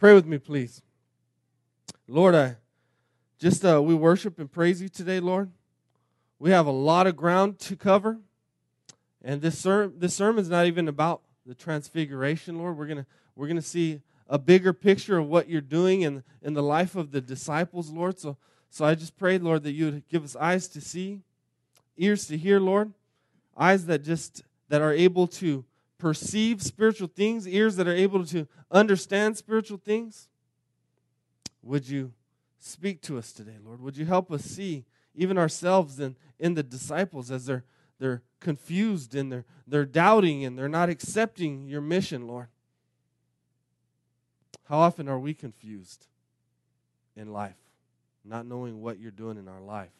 Pray with me, please. Lord, I just uh, we worship and praise you today, Lord. We have a lot of ground to cover, and this ser- this sermon is not even about the transfiguration, Lord. We're gonna we're gonna see a bigger picture of what you're doing in in the life of the disciples, Lord. So so I just pray, Lord, that you would give us eyes to see, ears to hear, Lord, eyes that just that are able to perceive spiritual things, ears that are able to understand spiritual things. Would you speak to us today, Lord? Would you help us see even ourselves in, in the disciples as they're they're confused and they're they're doubting and they're not accepting your mission, Lord? How often are we confused in life, not knowing what you're doing in our life,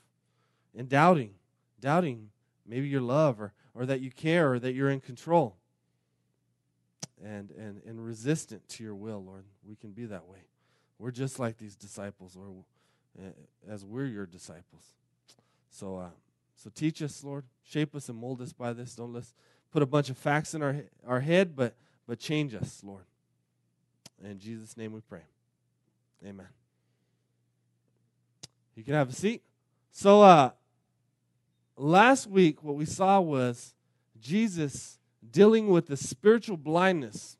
and doubting, doubting maybe your love or, or that you care or that you're in control? And, and, and resistant to your will, Lord. We can be that way. We're just like these disciples, or uh, as we're your disciples. So, uh, so teach us, Lord. Shape us and mold us by this. Don't let's put a bunch of facts in our our head, but but change us, Lord. In Jesus' name we pray. Amen. You can have a seat. So, uh, last week what we saw was Jesus dealing with the spiritual blindness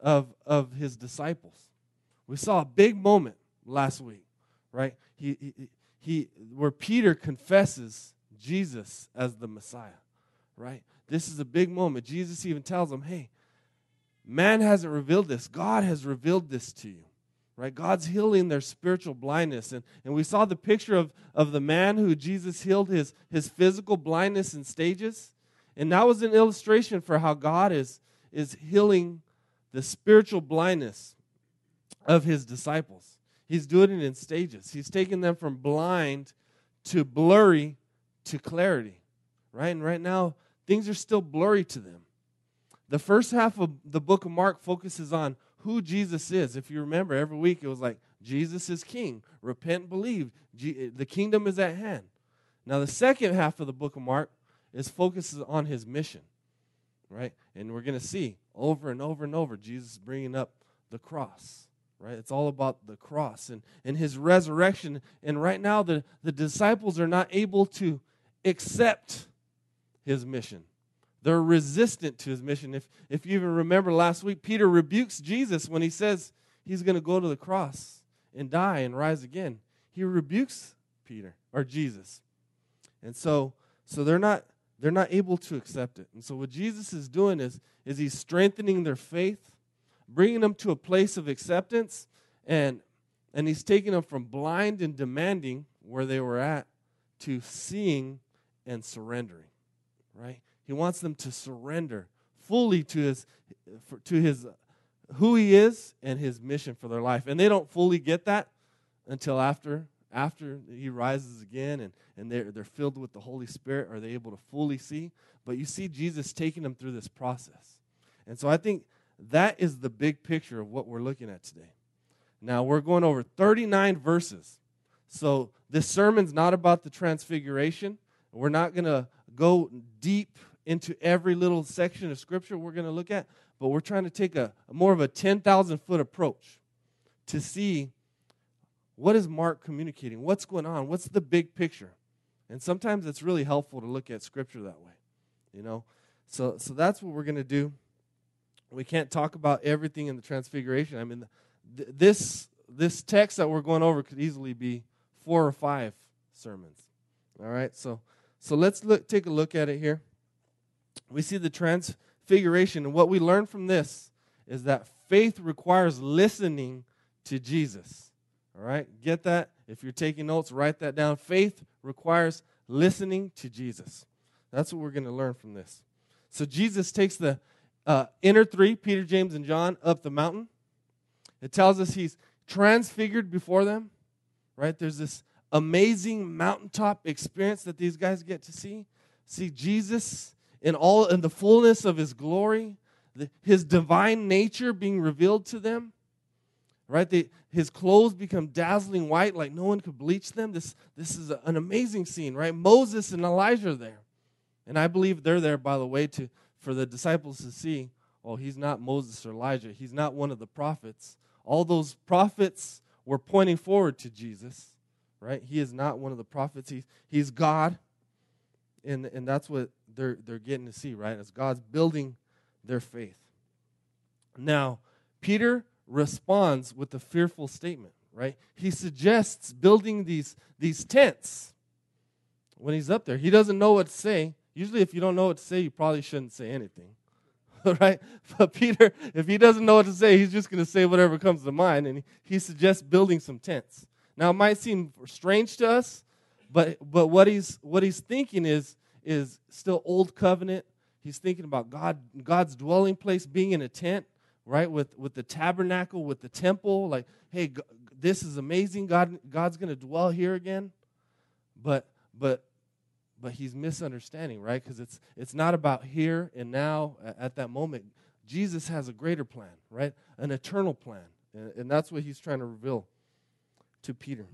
of, of his disciples. We saw a big moment last week, right? He, he, he, where Peter confesses Jesus as the Messiah, right? This is a big moment. Jesus even tells him, hey, man hasn't revealed this, God has revealed this to you. Right? God's healing their spiritual blindness. And, and we saw the picture of, of the man who Jesus healed his, his physical blindness in stages. And that was an illustration for how God is, is healing the spiritual blindness of his disciples. He's doing it in stages. He's taking them from blind to blurry to clarity. Right? And right now, things are still blurry to them. The first half of the book of Mark focuses on who Jesus is. If you remember, every week it was like, Jesus is king. Repent, believe. the kingdom is at hand. Now, the second half of the book of Mark is focuses on his mission, right? And we're going to see over and over and over Jesus bringing up the cross, right? It's all about the cross and, and his resurrection. And right now, the, the disciples are not able to accept his mission. They're resistant to his mission. If, if you even remember last week, Peter rebukes Jesus when he says he's going to go to the cross and die and rise again. He rebukes Peter or Jesus. And so, so they're not they're not able to accept it. And so what Jesus is doing is, is he's strengthening their faith, bringing them to a place of acceptance, and, and he's taking them from blind and demanding where they were at to seeing and surrendering. Right? He wants them to surrender fully to his to his who he is and his mission for their life. And they don't fully get that until after after he rises again and, and they're, they're filled with the Holy Spirit, are they able to fully see? But you see Jesus taking them through this process. And so I think that is the big picture of what we're looking at today. Now, we're going over 39 verses. So this sermon's not about the transfiguration. We're not going to go deep into every little section of Scripture we're going to look at, but we're trying to take a, a more of a 10,000 foot approach to see what is Mark communicating? What's going on? What's the big picture? And sometimes it's really helpful to look at scripture that way. You know? So so that's what we're going to do. We can't talk about everything in the transfiguration. I mean th- this this text that we're going over could easily be four or five sermons. All right? So so let's look take a look at it here. We see the transfiguration and what we learn from this is that faith requires listening to Jesus. All right? Get that? If you're taking notes, write that down. Faith requires listening to Jesus. That's what we're going to learn from this. So Jesus takes the uh, inner three, Peter, James, and John, up the mountain. It tells us he's transfigured before them, right? There's this amazing mountaintop experience that these guys get to see. See Jesus in all in the fullness of his glory, the, his divine nature being revealed to them right? They, his clothes become dazzling white, like no one could bleach them. This, this is an amazing scene, right? Moses and Elijah are there. And I believe they're there, by the way, to, for the disciples to see, well, he's not Moses or Elijah. He's not one of the prophets, all those prophets were pointing forward to Jesus, right? He is not one of the prophets. He's, he's God. And, and that's what they're, they're getting to see, right? As God's building their faith. Now, Peter responds with a fearful statement, right? He suggests building these, these tents when he's up there. He doesn't know what to say. Usually, if you don't know what to say, you probably shouldn't say anything. right? But Peter, if he doesn't know what to say, he's just going to say whatever comes to mind, and he suggests building some tents. Now, it might seem strange to us, but but what he's what he's thinking is is still old covenant. He's thinking about God God's dwelling place being in a tent, right? With with the tabernacle, with the temple. Like, hey, this is amazing. God God's going to dwell here again. But but but he's misunderstanding, right? Because it's it's not about here and now at that moment. Jesus has a greater plan, right? An eternal plan, and, and that's what he's trying to reveal to Peter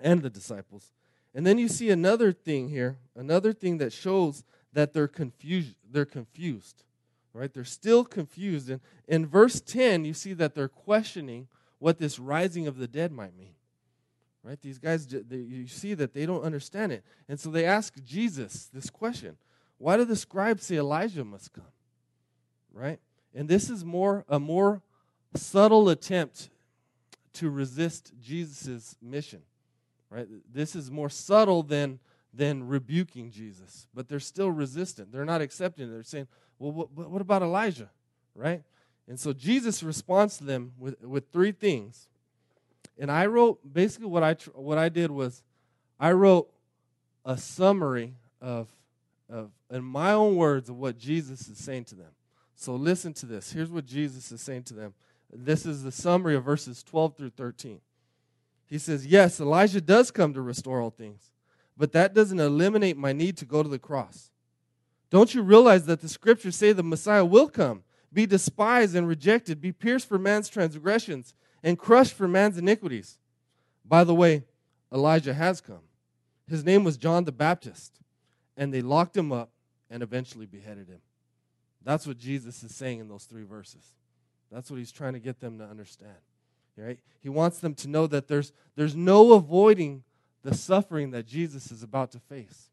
and the disciples. And then you see another thing here, another thing that shows that they're confused. They're confused, right? They're still confused. And in verse 10, you see that they're questioning what this rising of the dead might mean. Right? These guys, they, you see that they don't understand it. And so they ask Jesus this question Why do the scribes say Elijah must come? Right? And this is more a more subtle attempt to resist Jesus' mission. Right? This is more subtle than, than rebuking Jesus, but they're still resistant. They're not accepting it. They're saying, well, what, what about Elijah? Right? And so Jesus responds to them with, with three things. And I wrote basically what I what I did was I wrote a summary of of in my own words of what Jesus is saying to them. So listen to this. Here's what Jesus is saying to them. This is the summary of verses 12 through 13. He says, "Yes, Elijah does come to restore all things, but that doesn't eliminate my need to go to the cross. Don't you realize that the scriptures say the Messiah will come, be despised and rejected, be pierced for man's transgressions, and crushed for man's iniquities. By the way, Elijah has come. His name was John the Baptist, and they locked him up and eventually beheaded him. That's what Jesus is saying in those three verses. That's what he's trying to get them to understand. Right? He wants them to know that there's, there's no avoiding the suffering that Jesus is about to face.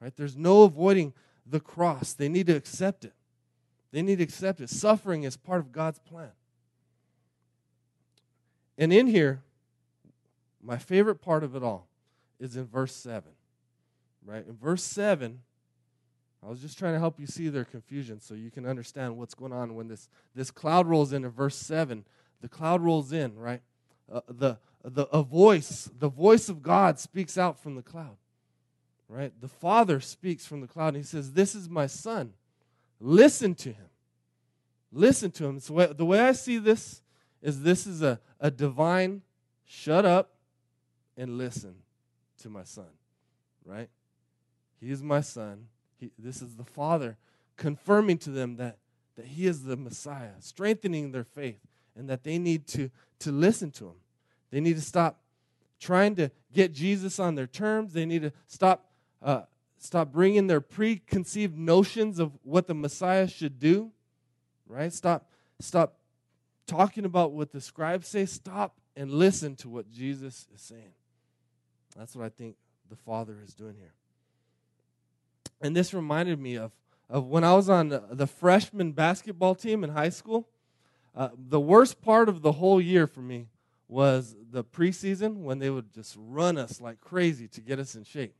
Right? There's no avoiding the cross. They need to accept it. They need to accept it. Suffering is part of God's plan. And in here, my favorite part of it all is in verse 7. Right? In verse 7, I was just trying to help you see their confusion so you can understand what's going on when this, this cloud rolls in in verse 7. The cloud rolls in, right? Uh, the, the, a voice, the voice of God speaks out from the cloud, right? The Father speaks from the cloud and he says, This is my Son. Listen to him. Listen to him. So the way I see this is this is a, a divine shut up and listen to my son, right? He is my son. He, this is the Father confirming to them that, that He is the Messiah, strengthening their faith, and that they need to, to listen to Him. They need to stop trying to get Jesus on their terms. They need to stop, uh, stop bringing their preconceived notions of what the Messiah should do, right? Stop, stop talking about what the scribes say, stop and listen to what Jesus is saying. That's what I think the Father is doing here. And this reminded me of, of when I was on the, freshman basketball team in high school. Uh, the worst part of the whole year for me was the preseason when they would just run us like crazy to get us in shape.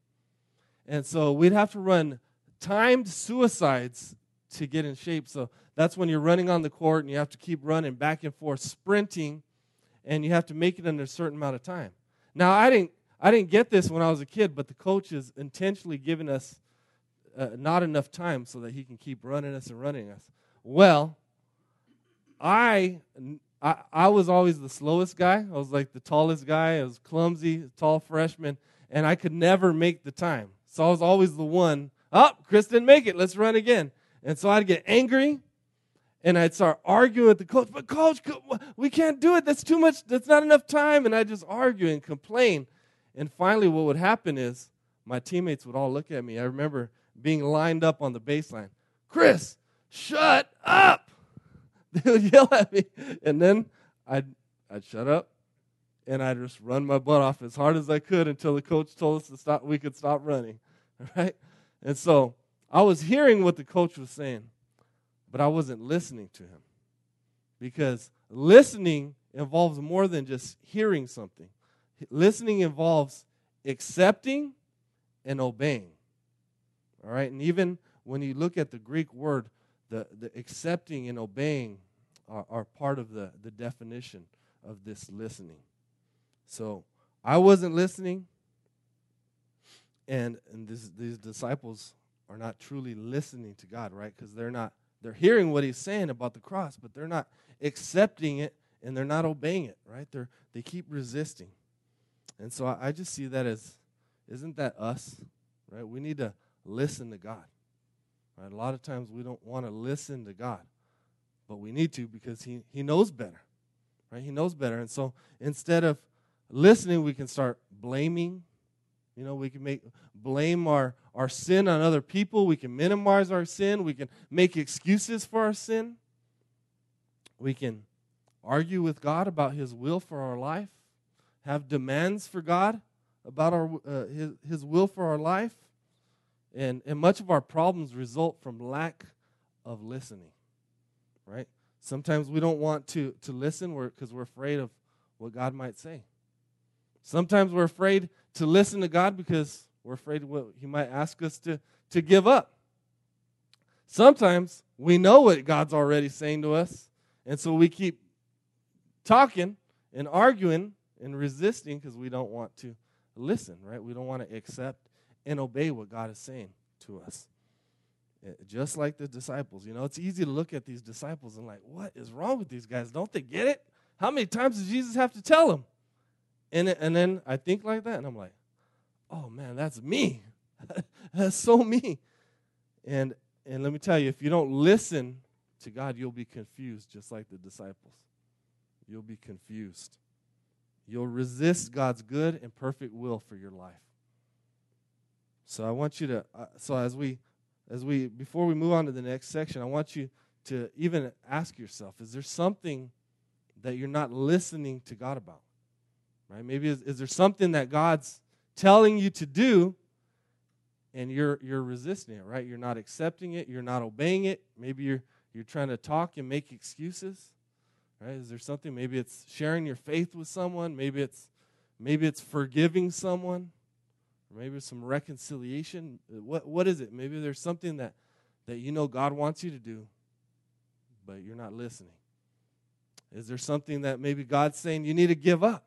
And so we'd have to run timed suicides to get in shape. So that's when you're running on the court and you have to keep running back and forth, sprinting, and you have to make it in a certain amount of time. Now, I didn't, I didn't get this when I was a kid, but the coach is intentionally giving us uh, not enough time so that he can keep running us and running us. Well, I, I, I was always the slowest guy. I was like the tallest guy. I was clumsy, tall freshman, and I could never make the time. So I was always the one. Oh, Chris didn't make it. Let's run again. And so I'd get angry and I'd start arguing with the coach, but coach, we can't do it. That's too much. That's not enough time. And I'd just argue and complain. And finally, what would happen is my teammates would all look at me. I remember being lined up on the baseline. Chris, shut up. They would yell at me. And then I'd, I'd shut up and I'd just run my butt off as hard as I could until the coach told us to stop, we could stop running. Right? And so I was hearing what the coach was saying, but I wasn't listening to him. Because listening involves more than just hearing something, listening involves accepting and obeying. All right? And even when you look at the Greek word, the, the accepting and obeying are, are part of the, the definition of this listening. So I wasn't listening, and, and this, these disciples are not truly listening to God, right? Because they're not, they're hearing what he's saying about the cross, but they're not accepting it and they're not obeying it, right? They're, they keep resisting. And so I, I just see that as, isn't that us, right? We need to listen to God. Right? A lot of times we don't want to listen to God, but we need to because he, he knows better. Right? He knows better. And so instead of listening, we can start blaming. You know, we can make blame our, our sin on other people. We can minimize our sin. We can make excuses for our sin. We can argue with God about His will for our life, have demands for God about our, uh, his, his will for our life. And, and much of our problems result from lack of listening, right? Sometimes we don't want to, to listen because we're, afraid of what God might say. Sometimes we're afraid to listen to God because we're afraid what He might ask us to, to give up. Sometimes we know what God's already saying to us, and so we keep talking and arguing and resisting because we don't want to listen, right? We don't want to accept and obey what God is saying to us. Eh, just like the disciples. You know, it's easy to look at these disciples and, like, what is wrong with these guys? Don't they get it? How many times does Jesus have to tell them? And, and then I think like that, and I'm like, oh man, that's me. that's so me. And, and let me tell you, if you don't listen to God, you'll be confused, just like the disciples. You'll be confused. You'll resist God's good and perfect will for your life. So I want you to uh, so as we as we before we move on to the next section, I want you to even ask yourself, is there something that you're not listening to God about? Right? Maybe is, is there something that God's telling you to do and you're you're resisting it, right? You're not accepting it, you're not obeying it. Maybe you're you're trying to talk and make excuses. Right? Is there something maybe it's sharing your faith with someone, maybe it's maybe it's forgiving someone, or maybe some reconciliation. Uh, what what is it? Maybe there's something that that you know God wants you to do, but you're not listening. Is there something that maybe God's saying you need to give up?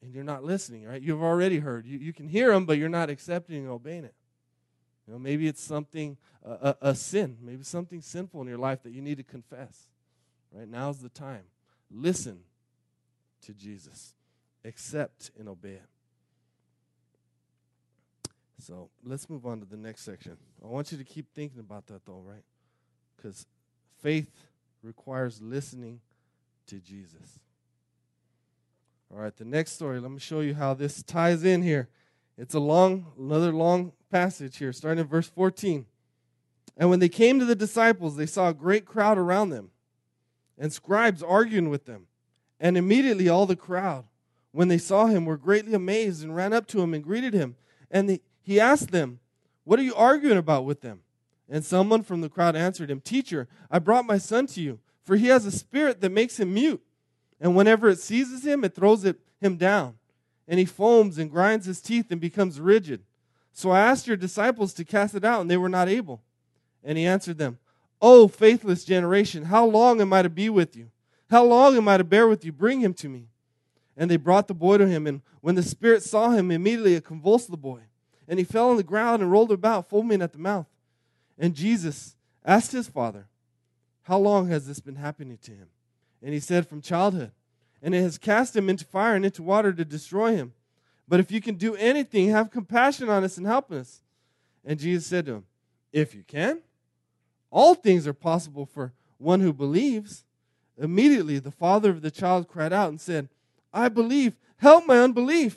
And you're not listening, right? You've already heard. You, you can hear him, but you're not accepting and obeying it. You know, maybe it's something, a, a sin, maybe something sinful in your life that you need to confess. Right? Now's the time. Listen to Jesus, accept and obey it. So let's move on to the next section. I want you to keep thinking about that, though, right? Because faith requires listening to Jesus. All right, the next story, let me show you how this ties in here. It's a long, another long passage here, starting in verse 14. And when they came to the disciples, they saw a great crowd around them and scribes arguing with them. And immediately all the crowd, when they saw him, were greatly amazed and ran up to him and greeted him. And the, he asked them, What are you arguing about with them? And someone from the crowd answered him, Teacher, I brought my son to you, for he has a spirit that makes him mute. And whenever it seizes him, it throws it, him down. And he foams and grinds his teeth and becomes rigid. So I asked your disciples to cast it out, and they were not able. And he answered them, O faithless generation, how long am I to be with you? How long am I to bear with you? Bring him to me. And they brought the boy to him. And when the spirit saw him, immediately it convulsed the boy. And he fell on the ground and rolled about, foaming at the mouth. And Jesus asked his father, How long has this been happening to him? And he said, From childhood. And it has cast him into fire and into water to destroy him. But if you can do anything, have compassion on us and help us. And Jesus said to him, If you can, all things are possible for one who believes. Immediately, the father of the child cried out and said, I believe, help my unbelief.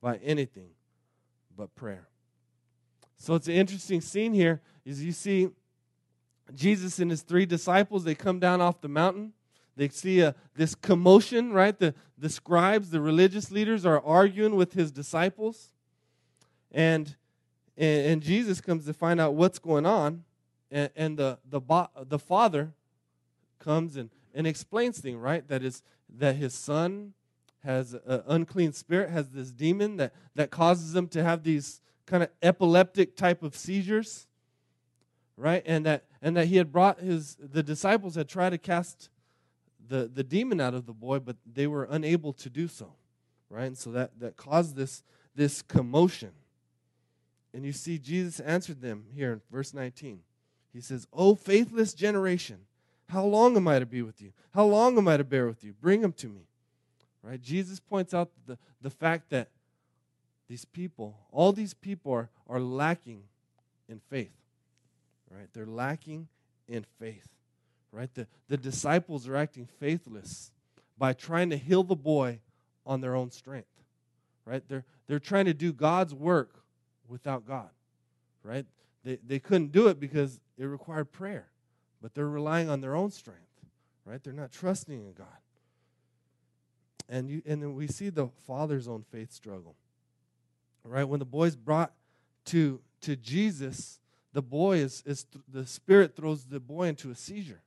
by anything but prayer. So it's an interesting scene here. Is you see Jesus and his three disciples, they come down off the mountain. They see a, this commotion, right? The, the scribes, the religious leaders are arguing with his disciples. And, and, and Jesus comes to find out what's going on. And, and the, the, the father comes and, and explains things, right? That is that his son has an unclean spirit, has this demon that, that causes him to have these kind of epileptic type of seizures, right? And that and that he had brought his the disciples had tried to cast the, the demon out of the boy, but they were unable to do so. Right? And so that, that caused this, this commotion. And you see, Jesus answered them here in verse 19. He says, O faithless generation, how long am I to be with you? How long am I to bear with you? Bring him to me. Right? Jesus points out the, the fact that these people, all these people are, are lacking in faith. Right? They're lacking in faith. Right? The, the disciples are acting faithless by trying to heal the boy on their own strength. Right? They're, they're trying to do God's work without God. Right? They, they couldn't do it because it required prayer. But they're relying on their own strength. Right? They're not trusting in God. And, you, and then we see the father's own faith struggle. Right? When the boy's brought to, to Jesus, the boy is, is the spirit throws the boy into a seizure.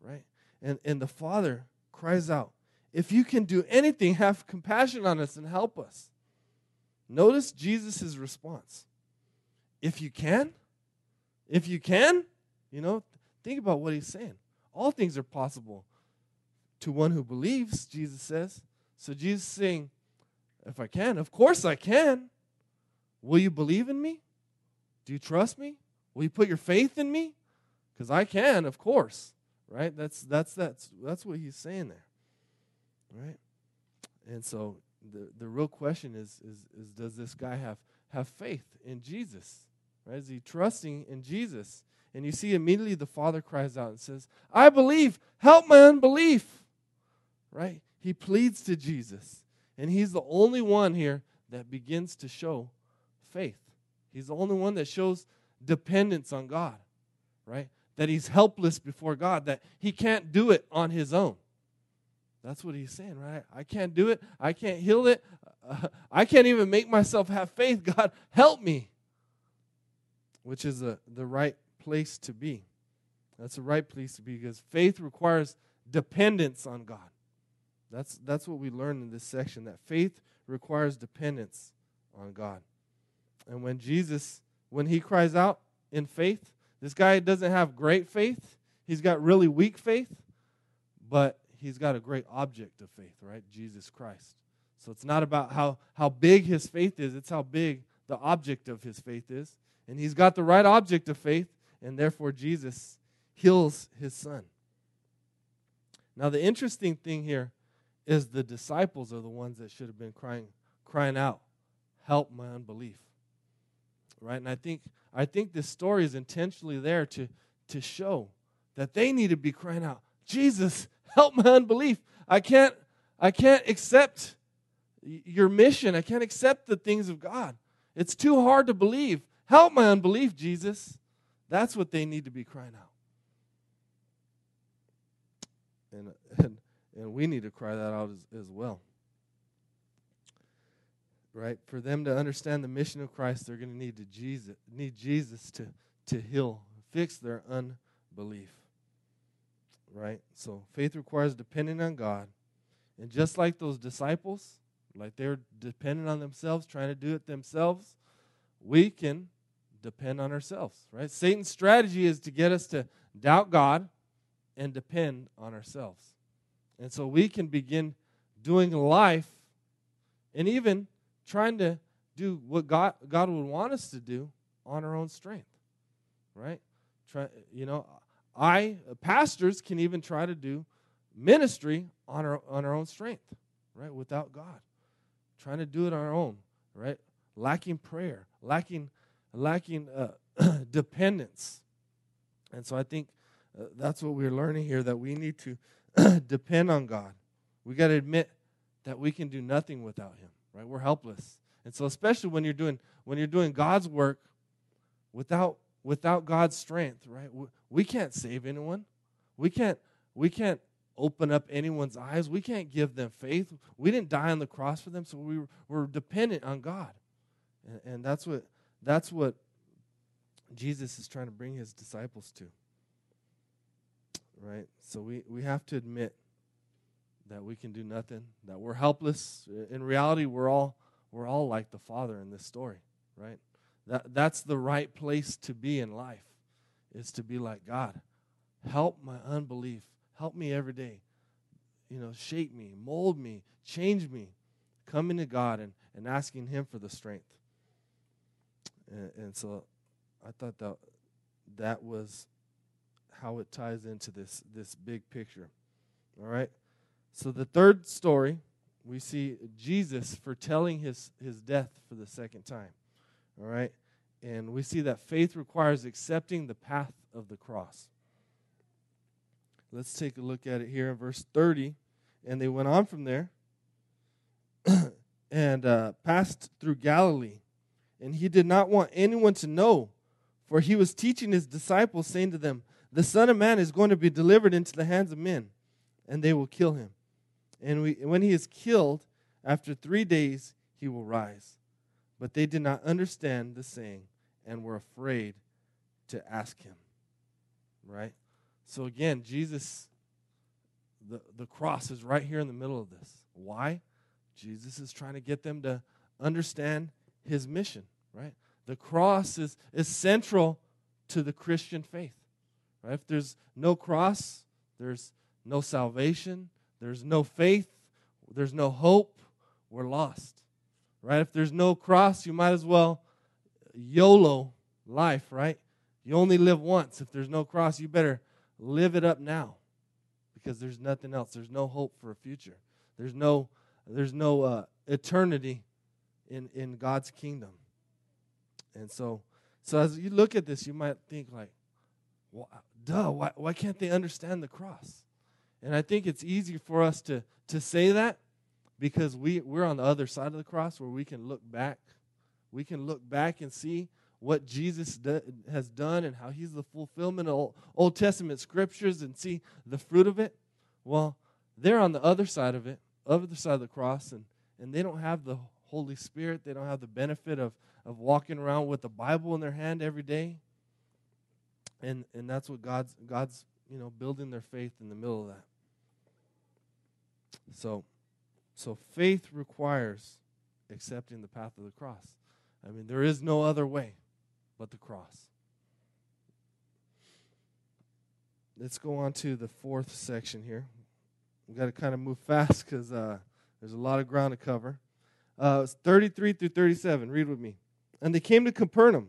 Right? And, and the father cries out, If you can do anything, have compassion on us and help us. Notice Jesus' response. If you can, if you can, you know, think about what he's saying. All things are possible to one who believes, Jesus says. So Jesus is saying, if I can, of course I can. Will you believe in me? Do you trust me? Will you put your faith in me? Because I can, of course. Right? That's that's that's that's what he's saying there. Right? And so the, the real question is, is is does this guy have have faith in Jesus? Right? Is he trusting in Jesus? And you see immediately the father cries out and says, I believe, help my unbelief. Right? He pleads to Jesus. And he's the only one here that begins to show faith. He's the only one that shows dependence on God, right? That he's helpless before God, that he can't do it on his own. That's what he's saying, right? I can't do it. I can't heal it. Uh, I can't even make myself have faith. God, help me. Which is a, the right place to be. That's the right place to be because faith requires dependence on God. That's, that's what we learn in this section that faith requires dependence on God. And when Jesus, when he cries out in faith, this guy doesn't have great faith. He's got really weak faith, but he's got a great object of faith, right? Jesus Christ. So it's not about how, how big his faith is, it's how big the object of his faith is. And he's got the right object of faith, and therefore Jesus heals his son. Now, the interesting thing here is the disciples are the ones that should have been crying, crying out, Help my unbelief right? And I think I think this story is intentionally there to to show that they need to be crying out, Jesus, help my unbelief. I can't I can't accept your mission. I can't accept the things of God. It's too hard to believe. Help my unbelief, Jesus. That's what they need to be crying out. And, and, and we need to cry that out as, as well right? For them to understand the mission of Christ, they're going to need to Jesus, need Jesus to to heal, fix their unbelief. Right? So faith requires depending on God. And just like those disciples, like they're dependent on themselves, trying to do it themselves, we can depend on ourselves, right? Satan's strategy is to get us to doubt God and depend on ourselves. And so we can begin doing life and even trying to do what God, God would want us to do on our own strength, right? Try, you know, I, pastors can even try to do ministry on our on our own strength, right? Without God, trying to do it on our own, right? Lacking prayer, lacking lacking uh, dependence, and so I think uh, that's what we're learning here that we need to depend on God. We got to admit that we can do nothing without Him, right? We're helpless, and so especially when you're doing when you're doing God's work without without God's strength, right? We, we can't save anyone. We can't we can't open up anyone's eyes. We can't give them faith. We didn't die on the cross for them, so we were, we're dependent on God. And, and that's what that's what Jesus is trying to bring his disciples to. Right? So we, we have to admit that we can do nothing, that we're helpless. In reality, we're all we're all like the Father in this story, right? That that's the right place to be in life, is to be like God. Help my unbelief. Help me every day. You know, shape me, mold me, change me. Coming to God and, and asking Him for the strength. And, and so I thought that that was how it ties into this, this big picture. All right? So the third story, we see Jesus foretelling his, his death for the second time. All right? And we see that faith requires accepting the path of the cross. Let's take a look at it here in verse 30. And they went on from there and uh, passed through Galilee. And he did not want anyone to know, for he was teaching his disciples, saying to them, The Son of Man is going to be delivered into the hands of men, and they will kill him. And we, when he is killed, after three days he will rise. But they did not understand the saying and were afraid to ask him. Right? So again, Jesus, the, the cross is right here in the middle of this. Why? Jesus is trying to get them to understand his mission, right? The cross is, is central to the Christian faith. Right? If there's no cross, there's no salvation, there's no faith, there's no hope, we're lost. Right? If there's no cross, you might as well YOLO life, right? You only live once. If there's no cross, you better live it up now because there's nothing else. There's no hope for a future. There's no there's no uh, eternity in in God's kingdom. And so so as you look at this, you might think like, well, duh, why why can't they understand the cross? And I think it's easy for us to to say that because we we're on the other side of the cross where we can look back. We can look back and see what Jesus do, has done and how he's the fulfillment of Old Testament scriptures and see the fruit of it, well, they're on the other side of it, other side of the cross, and, and they don't have the Holy Spirit. They don't have the benefit of, of walking around with the Bible in their hand every day. And, and that's what God's, God's you know, building their faith in the middle of that. So, so faith requires accepting the path of the cross. I mean, there is no other way but the cross. Let's go on to the fourth section here. We've got to kind of move fast because uh, there's a lot of ground to cover. Uh, 33 through 37. Read with me. And they came to Capernaum.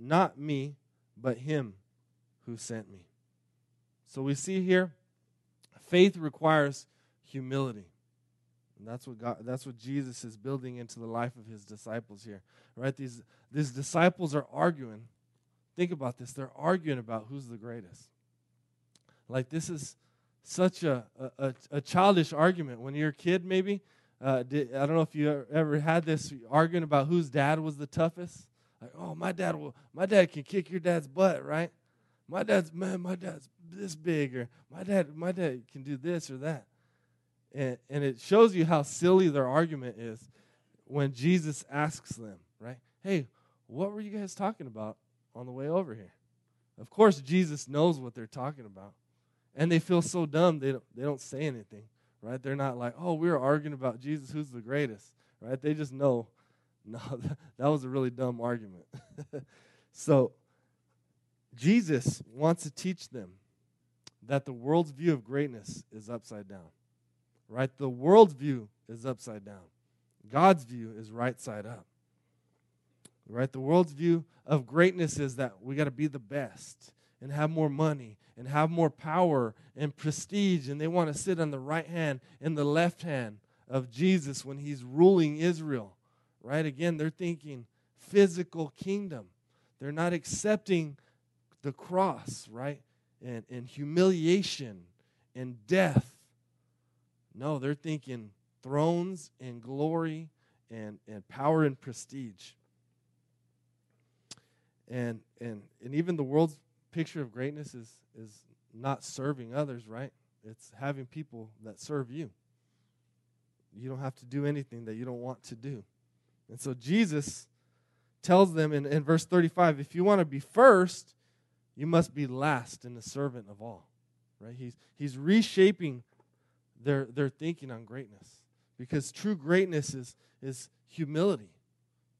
not me, but him who sent me. So we see here faith requires humility. And that's what God that's what Jesus is building into the life of his disciples here. Right? These these disciples are arguing. Think about this. They're arguing about who's the greatest. Like this is such a a, a childish argument. When you're a kid, maybe uh, did, I don't know if you ever had this arguing about whose dad was the toughest. Like, oh, my dad will, my dad can kick your dad's butt, right? My dad's man, my dad's this big, or my dad, my dad can do this or that. And, and it shows you how silly their argument is when Jesus asks them, right? Hey, what were you guys talking about on the way over here? Of course, Jesus knows what they're talking about. And they feel so dumb they don't, they don't say anything, right? They're not like, oh, we were arguing about Jesus, who's the greatest, right? They just know, no, that was a really dumb argument. so Jesus wants to teach them that the world's view of greatness is upside down, right? The world's view is upside down. God's view is right side up. Right? The world's view of greatness is that we got to be the best and have more money and have more power and prestige. And they want to sit on the right hand and the left hand of Jesus when he's ruling Israel. Right? Again, they're thinking physical kingdom. They're not accepting the cross, right? And, and humiliation and death. No, they're thinking thrones and glory and, and power and prestige. And, and, and even the world's picture of greatness is, is not serving others, right? It's having people that serve you. You don't have to do anything that you don't want to do. And so Jesus tells them in, in verse 35 if you want to be first, you must be last and the servant of all. Right? He's, he's reshaping their, their thinking on greatness. Because true greatness is, is humility.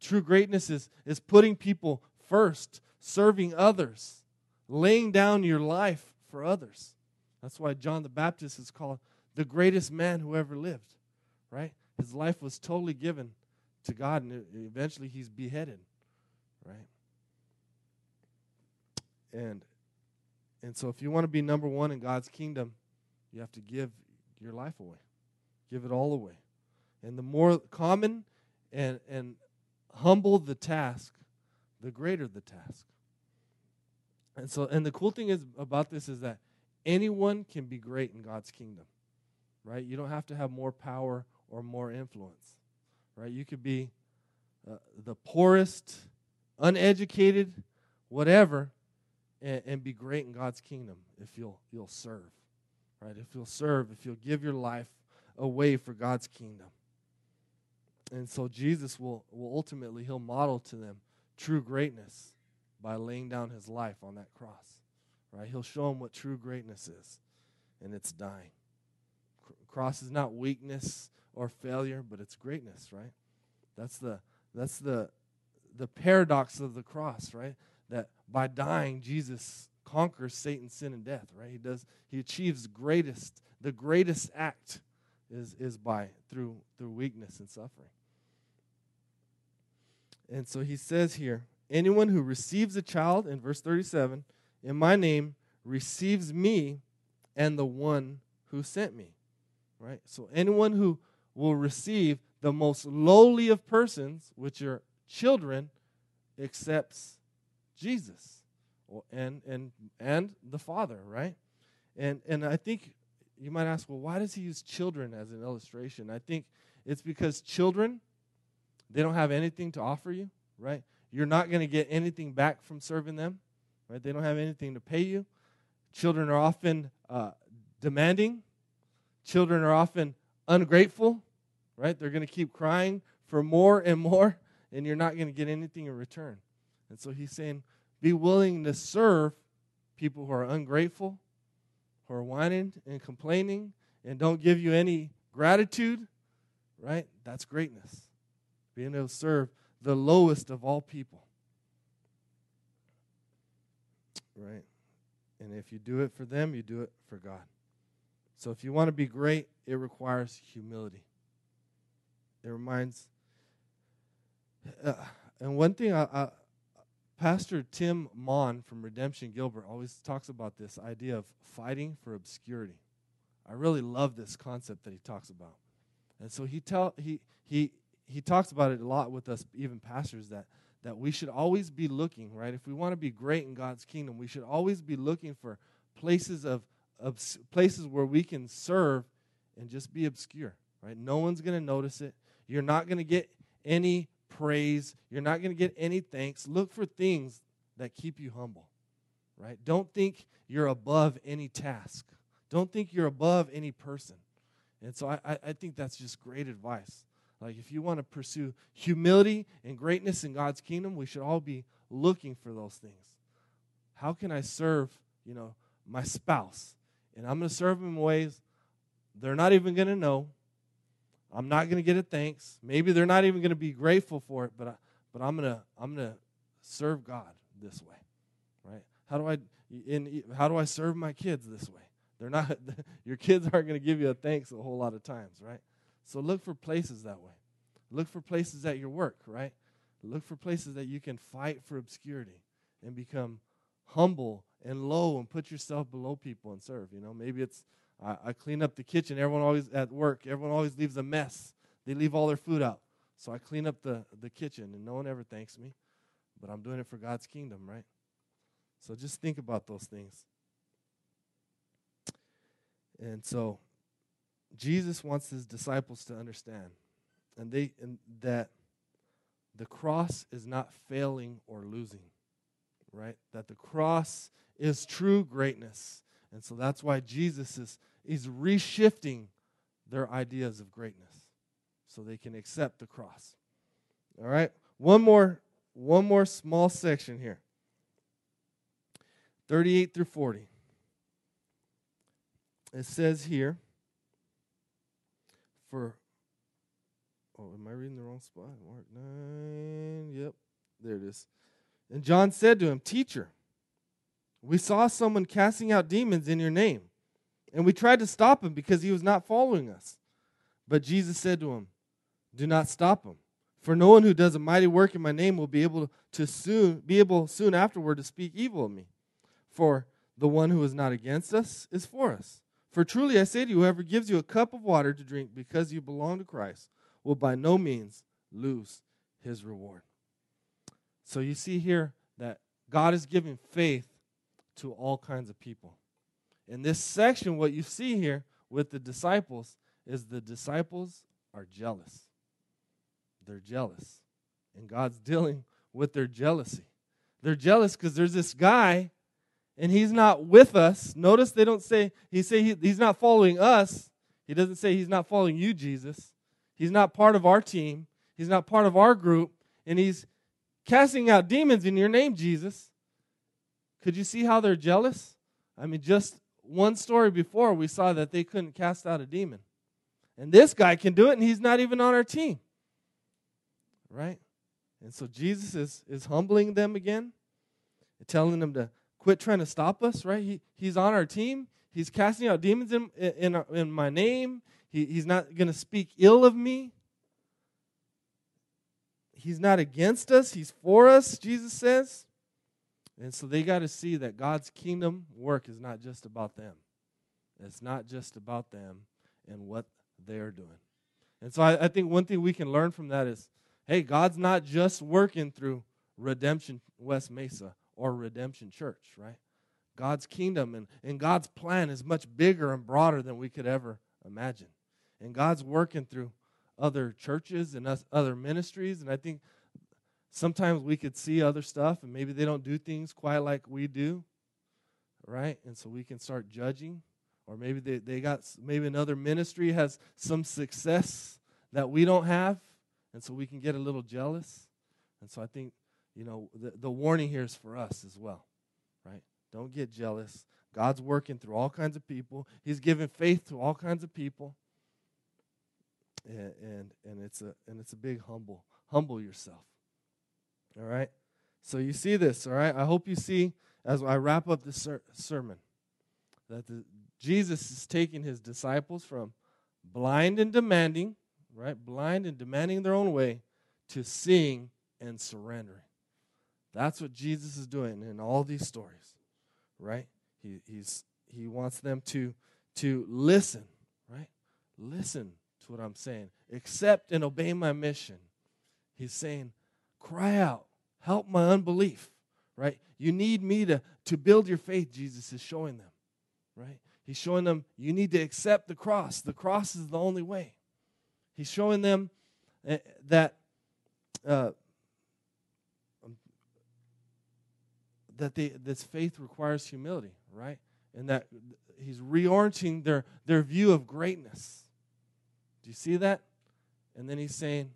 True greatness is, is putting people first, serving others, laying down your life for others. That's why John the Baptist is called the greatest man who ever lived, right? His life was totally given to God, and eventually he's beheaded, right? And and so if you want to be number one in God's kingdom, you have to give your life away. Give it all away. And the more common and, and humble the task, the greater the task. And so, and the cool thing is about this is that anyone can be great in God's kingdom, right? You don't have to have more power or more influence, right? You could be uh, the poorest, uneducated, whatever, and, and be great in God's kingdom if you'll you'll serve, right? If you'll serve, if you'll give your life away for God's kingdom. And so Jesus will, will ultimately, he'll model to them true greatness by laying down his life on that cross. Right? He'll show them what true greatness is, and it's dying. Cross is not weakness or failure, but it's greatness, right? That's the that's the the paradox of the cross, right? That by dying, Jesus conquers Satan, sin, and death, right? He does he achieves greatest, the greatest act is is by through through weakness and suffering. And so he says here anyone who receives a child, in verse 37, in my name receives me and the one who sent me. Right? So anyone who will receive the most lowly of persons, which are children, accepts Jesus and and and the Father, right? And and I think you might ask, well, why does he use children as an illustration? I think it's because children they don't have anything to offer you, right? You're not going to get anything back from serving them, right? They don't have anything to pay you. Children are often uh, demanding. Children are often ungrateful, right? They're going to keep crying for more and more, and you're not going to get anything in return. And so he's saying, be willing to serve people who are ungrateful, who are whining and complaining, and don't give you any gratitude, right? That's greatness being able to serve the lowest of all people. Right? And if you do it for them, you do it for God. So if you want to be great, it requires humility. It reminds. Uh, and one thing, I, I, Pastor Tim Mon from Redemption Gilbert always talks about this idea of fighting for obscurity. I really love this concept that he talks about. And so he tell he he he talks about it a lot with us, even pastors, that that we should always be looking, right? If we want to be great in God's kingdom, we should always be looking for places of, of places where we can serve and just be obscure, right? No one's going to notice it. You're not going to get any praise. You're not going to get any thanks. Look for things that keep you humble, right? Don't think you're above any task. Don't think you're above any person. And so I, I think that's just great advice. Like, if you want to pursue humility and greatness in God's kingdom, we should all be looking for those things. How can I serve, you know, my spouse and I'm going to serve them in ways they're not even going to know. I'm not going to get a thanks. Maybe they're not even going to be grateful for it, but I, but I'm going to I'm going to serve God this way. Right? How do I in how do I serve my kids this way? They're not your kids aren't going to give you a thanks a whole lot of times, right? So look for places that way. Look for places at your work, right? Look for places that you can fight for obscurity and become humble and low and put yourself below people and serve. You know, maybe it's I, I clean up the kitchen. Everyone always at work, everyone always leaves a mess. They leave all their food out. So I clean up the, the kitchen and no one ever thanks me. But I'm doing it for God's kingdom, right? So just think about those things. And so Jesus wants his disciples to understand and they and that the cross is not failing or losing, right? That the cross is true greatness. And so that's why Jesus is, is reshifting their ideas of greatness so they can accept the cross. All right? One more one more small section here. 38 through 40. It says here for Oh, am I reading the wrong spot? Mark 9. Yep. There it is. And John said to him, Teacher, we saw someone casting out demons in your name, and we tried to stop him because he was not following us. But Jesus said to him, Do not stop him, for no one who does a mighty work in my name will be able to soon be able soon afterward to speak evil of me. For the one who is not against us is for us. For truly I say to you, whoever gives you a cup of water to drink because you belong to Christ will by no means lose his reward. So you see here that God is giving faith to all kinds of people. In this section, what you see here with the disciples is the disciples are jealous. They're jealous. And God's dealing with their jealousy. They're jealous because there's this guy and he's not with us. Notice they don't say, he say he, he's not following us. He doesn't say he's not following you, Jesus. He's not part of our team. He's not part of our group. And he's casting out demons in your name, Jesus. Could you see how they're jealous? I mean, just one story before, we saw that they couldn't cast out a demon. And this guy can do it, and he's not even on our team. Right? And so Jesus is, is humbling them again, telling them to quit trying to stop us, right? He, he's on our team. He's casting out demons in, in, in my name. He, he's not going to speak ill of me. He's not against us, He's for us, Jesus says. And so they got to see that God's kingdom work is not just about them. It's not just about them and what they're doing. And so I, I think one thing we can learn from that is hey, God's not just working through Redemption West Mesa or Redemption Church, right? God's kingdom and, and God's plan is much bigger and broader than we could ever imagine. And God's working through other churches and us, other ministries. And I think sometimes we could see other stuff and maybe they don't do things quite like we do, right? And so we can start judging. Or maybe they, they got, maybe another ministry has some success that we don't have. And so we can get a little jealous. And so I think, you know, the, the warning here is for us as well, right? Don't get jealous. God's working through all kinds of people. He's giving faith to all kinds of people and, and and it's a and it's a big humble humble yourself all right? So you see this all right? I hope you see as i wrap up this ser- sermon that the, jesus is taking his disciples from blind and demanding right? Blind and demanding their own way to seeing and surrendering. That's what jesus is doing in all these stories right? He, he's he wants them to to listen right? Listen to what I'm saying. Accept and obey my mission. He's saying, cry out, help my unbelief, right? You need me to, to build your faith, Jesus is showing them, right? He's showing them you need to accept the cross. The cross is the only way. He's showing them eh, that uh, um, that they, this faith requires humility, right? And that he's reorienting their, their view of greatness. Do you see that? And then he's saying,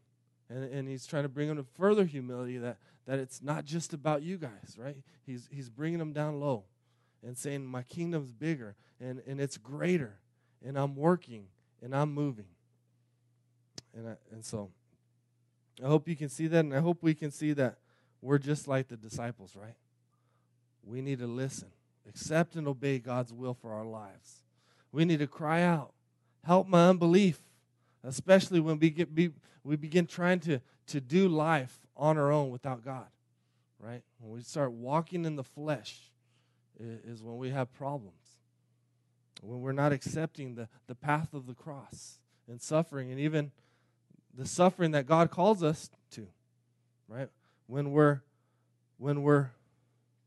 and, and he's trying to bring them to further humility that, that it's not just about you guys, right? He's, he's bringing them down low. and saying, My kingdom's bigger and, and it's greater, and I'm working and I'm moving. And, I, and so I hope you can see that, and I hope we can see that we're just like the disciples, right? We need to listen, accept, and obey God's will for our lives. We need to cry out, Help my unbelief, especially when we, get, be, we begin trying to, to do life on our own without God, right? When we start walking in the flesh, is when we have problems. When we're not accepting the, the path of the cross and suffering, and even the suffering that God calls us to, right? When we're when we're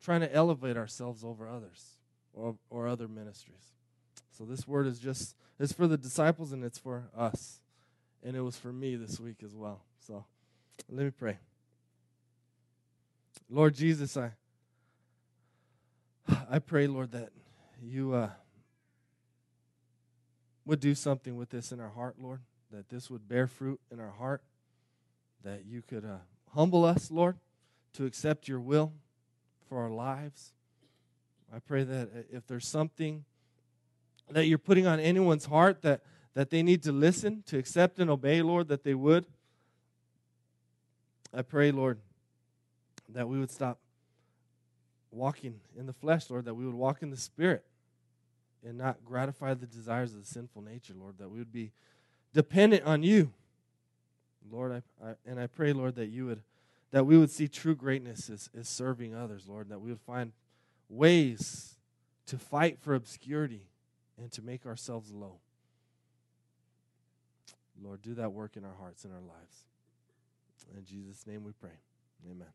trying to elevate ourselves over others or, or other ministries. So this word is just it's for the disciples and it's for us. And it was for me this week as well. So let me pray. Lord Jesus, I I pray, Lord, that you uh, would do something with this in our heart, Lord, that this would bear fruit in our heart, that you could uh, humble us, Lord, to accept your will for our lives. I pray that uh, if there's something that you're putting on anyone's heart that, that they need to listen, to accept and obey, Lord, that they would. I pray, Lord, that we would stop walking in the flesh, Lord, that we would walk in the Spirit and not gratify the desires of the sinful nature, Lord, that we would be dependent on you. Lord, I, I, and I pray, Lord, that you would that we would see true greatness as serving others, Lord, that we would find ways to fight for obscurity and to make ourselves low. Lord, do that work in our hearts and our lives. In Jesus' name we pray. Amen.